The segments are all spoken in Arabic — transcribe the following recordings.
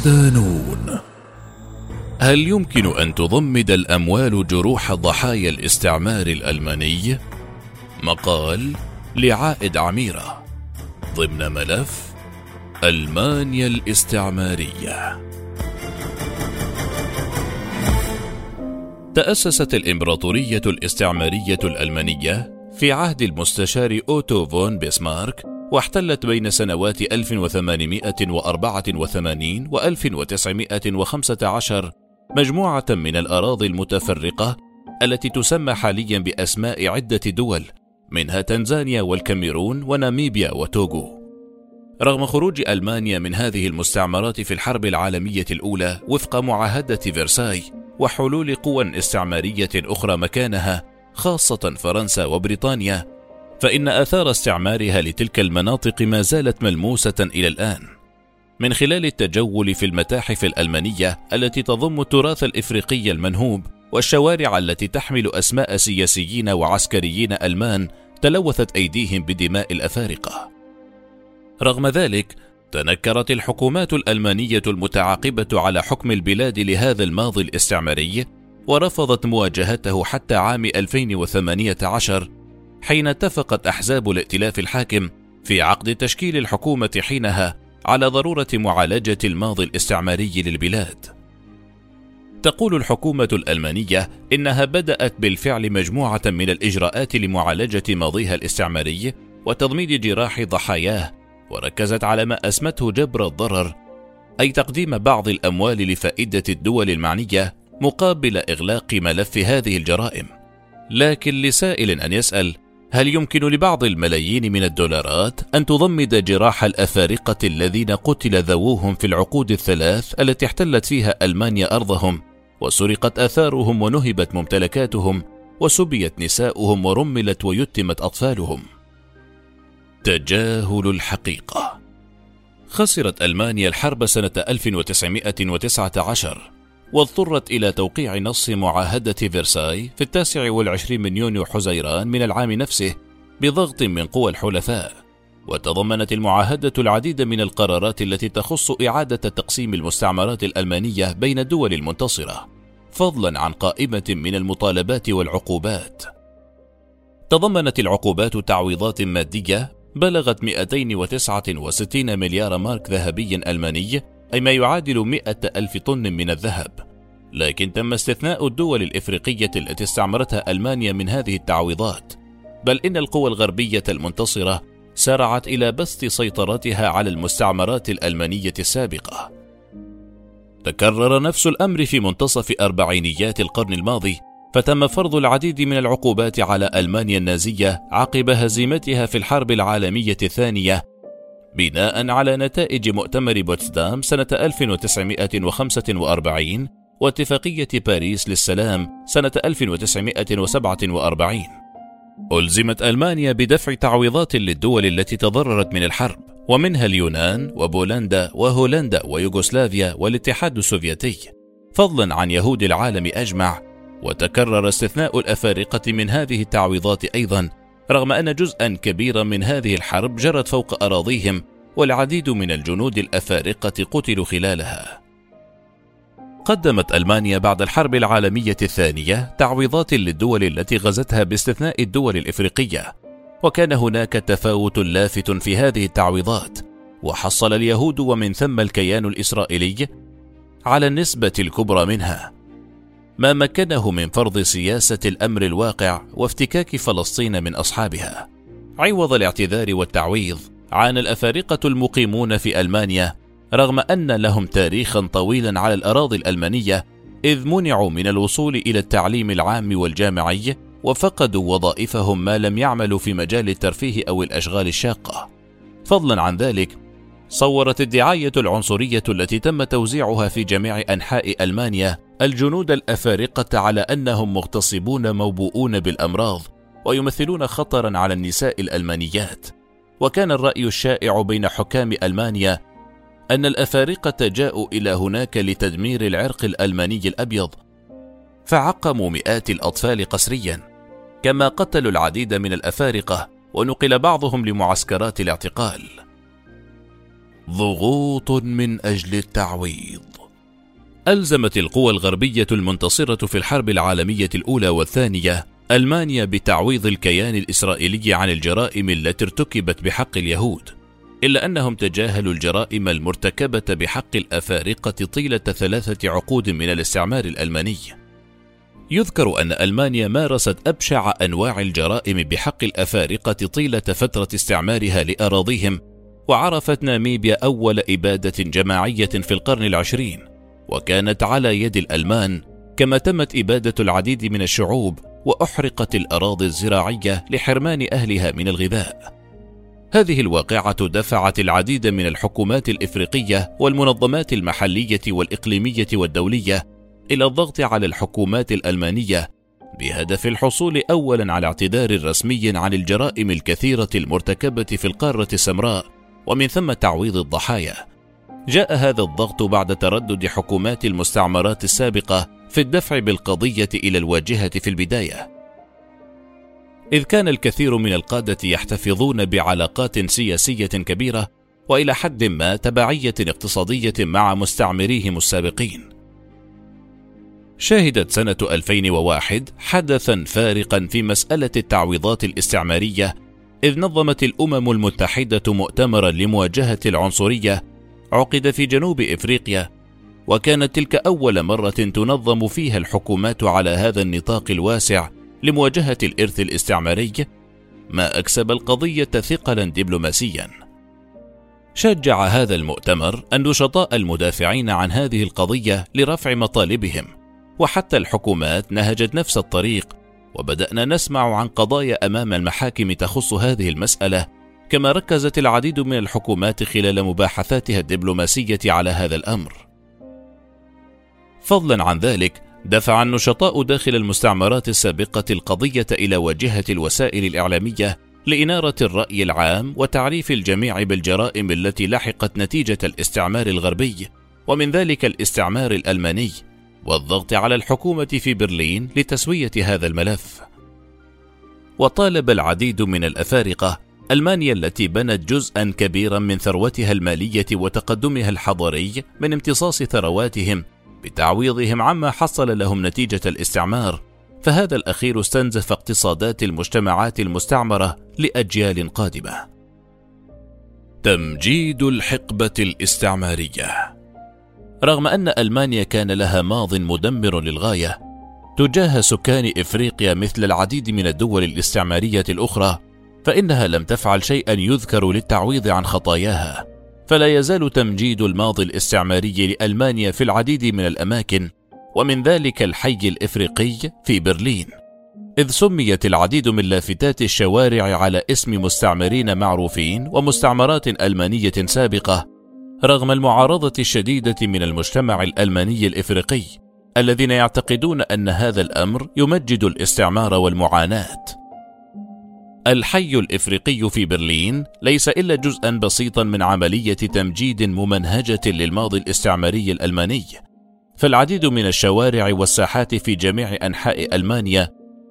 ودانون هل يمكن أن تضمد الأموال جروح ضحايا الاستعمار الألماني؟ مقال لعائد عميرة ضمن ملف ألمانيا الاستعمارية. تأسست الإمبراطورية الاستعمارية الألمانية في عهد المستشار أوتو فون بيسمارك واحتلت بين سنوات 1884 و 1915 مجموعة من الأراضي المتفرقة التي تسمى حاليا بأسماء عدة دول منها تنزانيا والكاميرون وناميبيا وتوغو. رغم خروج ألمانيا من هذه المستعمرات في الحرب العالمية الأولى وفق معاهدة فرساي وحلول قوى استعمارية أخرى مكانها خاصة فرنسا وبريطانيا فإن آثار استعمارها لتلك المناطق ما زالت ملموسة إلى الآن. من خلال التجول في المتاحف الألمانية التي تضم التراث الإفريقي المنهوب والشوارع التي تحمل أسماء سياسيين وعسكريين ألمان تلوثت أيديهم بدماء الأفارقة. رغم ذلك، تنكرت الحكومات الألمانية المتعاقبة على حكم البلاد لهذا الماضي الاستعماري ورفضت مواجهته حتى عام 2018 حين اتفقت أحزاب الائتلاف الحاكم في عقد تشكيل الحكومة حينها على ضرورة معالجة الماضي الاستعماري للبلاد. تقول الحكومة الألمانية إنها بدأت بالفعل مجموعة من الإجراءات لمعالجة ماضيها الاستعماري وتضميد جراح ضحاياه، وركزت على ما أسمته جبر الضرر، أي تقديم بعض الأموال لفائدة الدول المعنية مقابل إغلاق ملف هذه الجرائم. لكن لسائل أن يسأل: هل يمكن لبعض الملايين من الدولارات أن تضمد جراح الأفارقة الذين قتل ذووهم في العقود الثلاث التي احتلت فيها ألمانيا أرضهم وسرقت آثارهم ونهبت ممتلكاتهم وسبيت نساؤهم ورملت ويتمت أطفالهم؟ تجاهل الحقيقة خسرت ألمانيا الحرب سنة 1919 واضطرت إلى توقيع نص معاهدة فرساي في التاسع والعشرين من يونيو حزيران من العام نفسه بضغط من قوى الحلفاء. وتضمنت المعاهدة العديد من القرارات التي تخص إعادة تقسيم المستعمرات الألمانية بين الدول المنتصرة فضلا عن قائمة من المطالبات والعقوبات. تضمنت العقوبات تعويضات مادية بلغت 269 مليار مارك ذهبي ألماني أي ما يعادل مئة ألف طن من الذهب. لكن تم استثناء الدول الإفريقية التي استعمرتها ألمانيا من هذه التعويضات. بل إن القوى الغربية المنتصرة سارعت إلى بسط سيطرتها على المستعمرات الألمانية السابقة. تكرر نفس الأمر في منتصف أربعينيات القرن الماضي فتم فرض العديد من العقوبات على ألمانيا النازية عقب هزيمتها في الحرب العالمية الثانية بناء على نتائج مؤتمر بوتسدام سنة 1945 واتفاقية باريس للسلام سنة 1947 ألزمت ألمانيا بدفع تعويضات للدول التي تضررت من الحرب ومنها اليونان وبولندا وهولندا ويوغوسلافيا والاتحاد السوفيتي فضلا عن يهود العالم أجمع وتكرر استثناء الأفارقة من هذه التعويضات أيضا رغم أن جزءا كبيرا من هذه الحرب جرت فوق أراضيهم والعديد من الجنود الأفارقة قتلوا خلالها. قدمت ألمانيا بعد الحرب العالمية الثانية تعويضات للدول التي غزتها باستثناء الدول الإفريقية، وكان هناك تفاوت لافت في هذه التعويضات، وحصل اليهود ومن ثم الكيان الإسرائيلي على النسبة الكبرى منها. ما مكنه من فرض سياسة الأمر الواقع وافتكاك فلسطين من أصحابها. عوض الاعتذار والتعويض، عانى الأفارقة المقيمون في ألمانيا رغم أن لهم تاريخا طويلا على الأراضي الألمانية إذ منعوا من الوصول إلى التعليم العام والجامعي وفقدوا وظائفهم ما لم يعملوا في مجال الترفيه أو الأشغال الشاقة. فضلا عن ذلك، صورت الدعاية العنصرية التي تم توزيعها في جميع أنحاء ألمانيا الجنود الأفارقة على أنهم مغتصبون موبوءون بالأمراض ويمثلون خطرا على النساء الألمانيات. وكان الرأي الشائع بين حكام ألمانيا أن الأفارقة جاءوا إلى هناك لتدمير العرق الألماني الأبيض فعقموا مئات الأطفال قسريا. كما قتلوا العديد من الأفارقة ونقل بعضهم لمعسكرات الاعتقال. ضغوط من أجل التعويض. ألزمت القوى الغربية المنتصرة في الحرب العالمية الأولى والثانية ألمانيا بتعويض الكيان الإسرائيلي عن الجرائم التي ارتكبت بحق اليهود إلا أنهم تجاهلوا الجرائم المرتكبة بحق الأفارقة طيلة ثلاثة عقود من الاستعمار الألماني. يذكر أن ألمانيا مارست أبشع أنواع الجرائم بحق الأفارقة طيلة فترة استعمارها لأراضيهم وعرفت ناميبيا أول إبادة جماعية في القرن العشرين. وكانت على يد الألمان كما تمت إبادة العديد من الشعوب وأحرقت الأراضي الزراعية لحرمان أهلها من الغذاء هذه الواقعة دفعت العديد من الحكومات الإفريقية والمنظمات المحلية والإقليمية والدولية إلى الضغط على الحكومات الألمانية بهدف الحصول اولا على اعتذار رسمي عن الجرائم الكثيرة المرتكبة في القارة السمراء ومن ثم تعويض الضحايا. جاء هذا الضغط بعد تردد حكومات المستعمرات السابقة في الدفع بالقضية إلى الواجهة في البداية. إذ كان الكثير من القادة يحتفظون بعلاقات سياسية كبيرة وإلى حد ما تبعية اقتصادية مع مستعمريهم السابقين. شهدت سنة 2001 حدثا فارقا في مسألة التعويضات الاستعمارية إذ نظمت الأمم المتحدة مؤتمرا لمواجهة العنصرية عقد في جنوب إفريقيا وكانت تلك أول مرة تنظم فيها الحكومات على هذا النطاق الواسع لمواجهة الإرث الاستعماري ما أكسب القضية ثقلا دبلوماسيا. شجع هذا المؤتمر النشطاء المدافعين عن هذه القضية لرفع مطالبهم وحتى الحكومات نهجت نفس الطريق وبدأنا نسمع عن قضايا أمام المحاكم تخص هذه المسألة كما ركزت العديد من الحكومات خلال مباحثاتها الدبلوماسية على هذا الأمر فضلا عن ذلك دفع النشطاء داخل المستعمرات السابقة القضية إلى واجهة الوسائل الإعلامية لإنارة الرأي العام وتعريف الجميع بالجرائم التي لحقت نتيجة الاستعمار الغربي ومن ذلك الاستعمار الألماني والضغط على الحكومة في برلين لتسوية هذا الملف. وطالب العديد من الأفارقة ألمانيا التي بنت جزءا كبيرا من ثروتها المالية وتقدمها الحضاري من امتصاص ثرواتهم بتعويضهم عما حصل لهم نتيجة الاستعمار، فهذا الأخير استنزف اقتصادات المجتمعات المستعمرة لأجيال قادمة. تمجيد الحقبة الاستعمارية رغم أن ألمانيا كان لها ماض مدمر للغاية تجاه سكان إفريقيا مثل العديد من الدول الاستعمارية الأخرى فإنها لم تفعل شيئا يذكر للتعويض عن خطاياها فلا يزال تمجيد الماضي الاستعماري لألمانيا في العديد من الأماكن ومن ذلك الحي الإفريقي في برلين إذ سميت العديد من لافتات الشوارع على اسم مستعمرين معروفين ومستعمرات ألمانية سابقة رغم المعارضة الشديدة من المجتمع الألماني الإفريقي الذين يعتقدون أن هذا الأمر يمجد الاستعمار والمعاناة. الحي الإفريقي في برلين ليس إلا جزءا بسيطا من عملية تمجيد ممنهجة للماضي الاستعماري الألماني، فالعديد من الشوارع والساحات في جميع أنحاء ألمانيا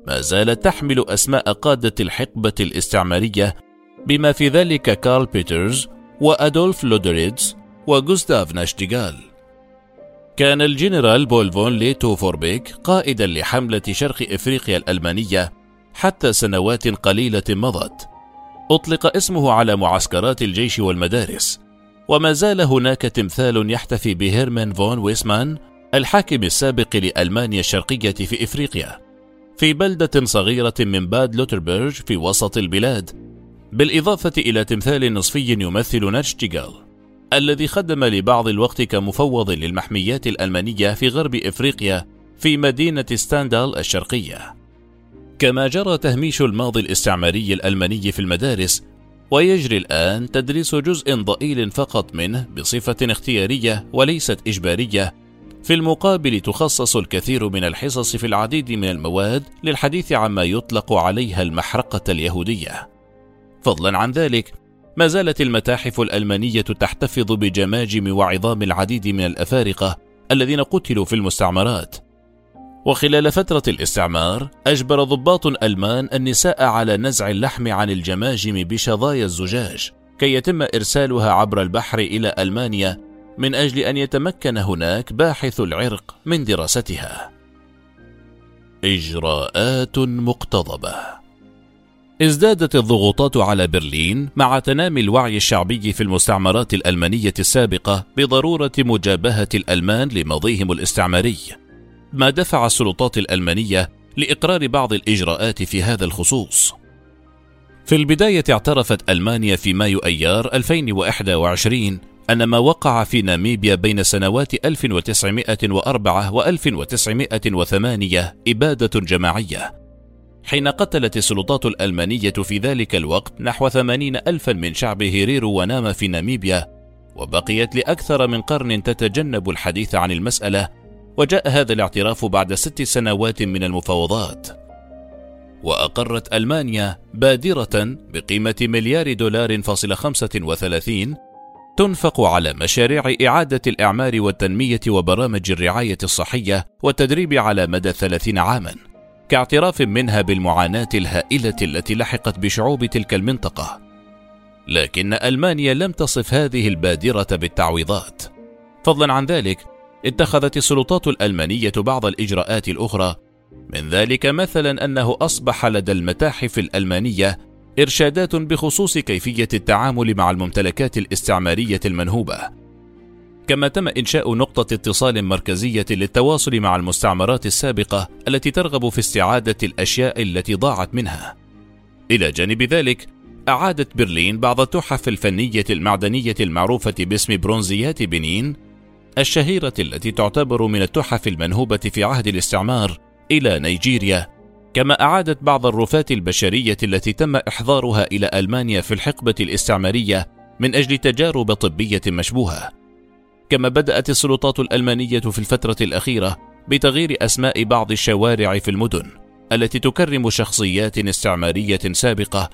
ما زالت تحمل أسماء قادة الحقبة الاستعمارية بما في ذلك كارل بيترز وأدولف لودريتز وغوستاف ناشتيغال. كان الجنرال بول فون ليتو فوربيك قائدا لحملة شرق إفريقيا الألمانية حتى سنوات قليلة مضت. أطلق اسمه على معسكرات الجيش والمدارس. وما زال هناك تمثال يحتفي بهيرمان فون ويسمان الحاكم السابق لألمانيا الشرقية في إفريقيا. في بلدة صغيرة من باد لوتربرج في وسط البلاد. بالإضافة إلى تمثال نصفي يمثل ناشتيغال الذي خدم لبعض الوقت كمفوض للمحميات الألمانية في غرب إفريقيا في مدينة ستاندال الشرقية. كما جرى تهميش الماضي الاستعماري الألماني في المدارس، ويجري الآن تدريس جزء ضئيل فقط منه بصفة اختيارية وليست إجبارية. في المقابل تخصص الكثير من الحصص في العديد من المواد للحديث عما يطلق عليها المحرقة اليهودية. فضلا عن ذلك ما زالت المتاحف الألمانية تحتفظ بجماجم وعظام العديد من الأفارقة الذين قتلوا في المستعمرات. وخلال فترة الاستعمار أجبر ضباط ألمان النساء على نزع اللحم عن الجماجم بشظايا الزجاج، كي يتم إرسالها عبر البحر إلى ألمانيا من أجل أن يتمكن هناك باحث العرق من دراستها. إجراءات مقتضبة ازدادت الضغوطات على برلين مع تنامي الوعي الشعبي في المستعمرات الألمانية السابقة بضرورة مجابهة الألمان لماضيهم الاستعماري، ما دفع السلطات الألمانية لإقرار بعض الإجراءات في هذا الخصوص. في البداية اعترفت ألمانيا في مايو أيار 2021 أن ما وقع في ناميبيا بين سنوات 1904 و 1908 إبادة جماعية حين قتلت السلطات الألمانية في ذلك الوقت نحو 80 ألفا من شعب هيريرو وناما في ناميبيا وبقيت لأكثر من قرن تتجنب الحديث عن المسألة وجاء هذا الاعتراف بعد ست سنوات من المفاوضات. وأقرت ألمانيا بادرة بقيمة مليار دولار فاصل خمسة وثلاثين تنفق على مشاريع إعادة الإعمار والتنمية وبرامج الرعاية الصحية والتدريب على مدى ثلاثين عاما كاعتراف منها بالمعاناة الهائلة التي لحقت بشعوب تلك المنطقة. لكن ألمانيا لم تصف هذه البادرة بالتعويضات. فضلا عن ذلك اتخذت السلطات الألمانية بعض الإجراءات الأخرى من ذلك مثلا أنه أصبح لدى المتاحف الألمانية إرشادات بخصوص كيفية التعامل مع الممتلكات الاستعمارية المنهوبة كما تم إنشاء نقطة اتصال مركزية للتواصل مع المستعمرات السابقة التي ترغب في استعادة الأشياء التي ضاعت منها. إلى جانب ذلك، أعادت برلين بعض التحف الفنية المعدنية المعروفة باسم برونزيات بنين الشهيرة التي تعتبر من التحف المنهوبة في عهد الاستعمار إلى نيجيريا كما أعادت بعض الرفات البشرية التي تم إحضارها إلى ألمانيا في الحقبة الاستعمارية من أجل تجارب طبية مشبوهة. كما بدأت السلطات الألمانية في الفترة الأخيرة بتغيير أسماء بعض الشوارع في المدن التي تكرم شخصيات استعمارية سابقة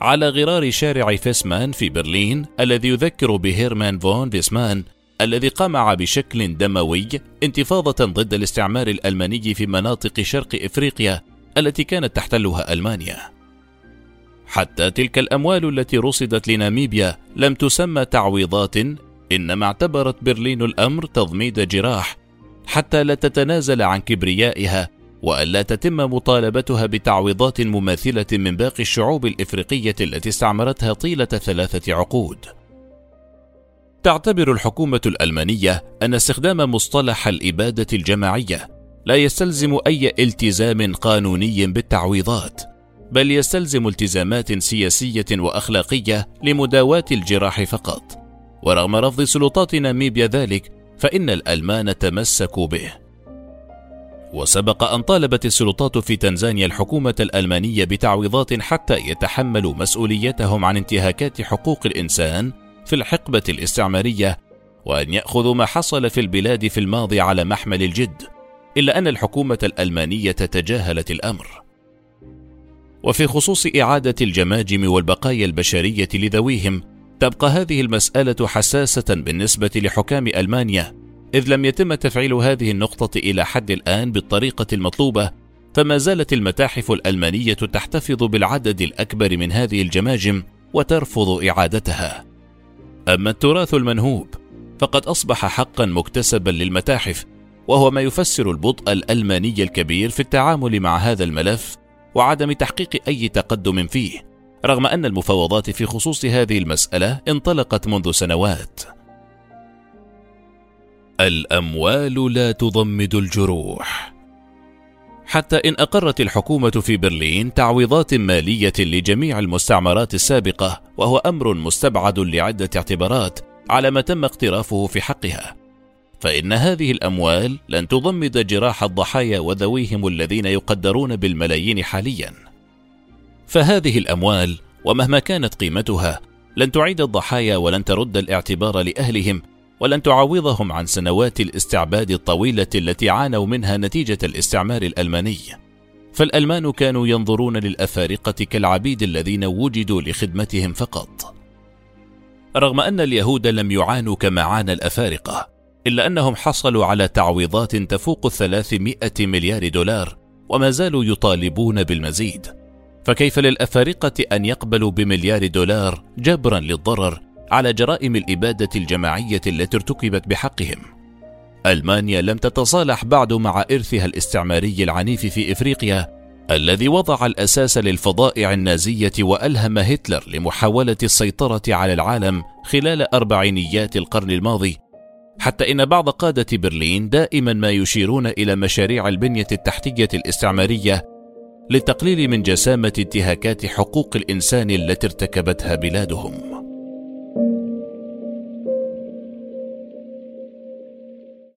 على غرار شارع فيسمان في برلين الذي يذكر بهيرمان فون فيسمان الذي قمع بشكل دموي انتفاضة ضد الاستعمار الألماني في مناطق شرق إفريقيا التي كانت تحتلها ألمانيا. حتى تلك الأموال التي رصدت لناميبيا لم تسمى تعويضات إنما اعتبرت برلين الأمر تضميد جراح حتى لا تتنازل عن كبريائها والا تتم مطالبتها بتعويضات مماثلة من باقي الشعوب الإفريقية التي استعمرتها طيلة ثلاثة عقود تعتبر الحكومة الألمانية أن استخدام مصطلح الإبادة الجماعية لا يستلزم أي التزام قانوني بالتعويضات بل يستلزم التزامات سياسية وأخلاقية لمداواة الجراح فقط. ورغم رفض سلطات ناميبيا ذلك فإن الألمان تمسكوا به. وسبق أن طالبت السلطات في تنزانيا الحكومة الألمانية بتعويضات حتى يتحملوا مسؤوليتهم عن انتهاكات حقوق الإنسان في الحقبة الاستعمارية وأن ياخذوا ما حصل في البلاد في الماضي على محمل الجد إلا أن الحكومة الألمانية تجاهلت الأمر. وفي خصوص إعادة الجماجم والبقايا البشرية لذويهم، تبقى هذه المسألة حساسة بالنسبة لحكام ألمانيا، إذ لم يتم تفعيل هذه النقطة إلى حد الآن بالطريقة المطلوبة، فما زالت المتاحف الألمانية تحتفظ بالعدد الأكبر من هذه الجماجم وترفض إعادتها. أما التراث المنهوب فقد أصبح حقا مكتسبا للمتاحف وهو ما يفسر البطء الألماني الكبير في التعامل مع هذا الملف وعدم تحقيق أي تقدم فيه رغم أن المفاوضات في خصوص هذه المسألة انطلقت منذ سنوات. الأموال لا تضمد الجروح. حتى إن أقرت الحكومة في برلين تعويضات مالية لجميع المستعمرات السابقة وهو أمر مستبعد لعدة اعتبارات على ما تم اقترافه في حقها. فإن هذه الأموال لن تضمد جراح الضحايا وذويهم الذين يقدرون بالملايين حاليا. فهذه الأموال ومهما كانت قيمتها لن تعيد الضحايا ولن ترد الاعتبار لأهلهم ولن تعوضهم عن سنوات الاستعباد الطويلة التي عانوا منها نتيجة الاستعمار الألماني. فالألمان كانوا ينظرون للأفارقة كالعبيد الذين وجدوا لخدمتهم فقط. رغم أن اليهود لم يعانوا كما عانى الأفارقة، إلا أنهم حصلوا على تعويضات تفوق الثلاثمائة مليار دولار وما زالوا يطالبون بالمزيد فكيف للأفارقة أن يقبلوا بمليار دولار جبرا للضرر على جرائم الإبادة الجماعية التي ارتكبت بحقهم. ألمانيا لم تتصالح بعد مع إرثها الاستعماري العنيف في إفريقيا الذي وضع الأساس للفضائع النازية وألهم هتلر لمحاولة السيطرة على العالم خلال أربعينيات القرن الماضي حتى إن بعض قادة برلين دائما ما يشيرون إلى مشاريع البنية التحتية الاستعمارية للتقليل من جسامة انتهاكات حقوق الإنسان التي ارتكبتها بلادهم.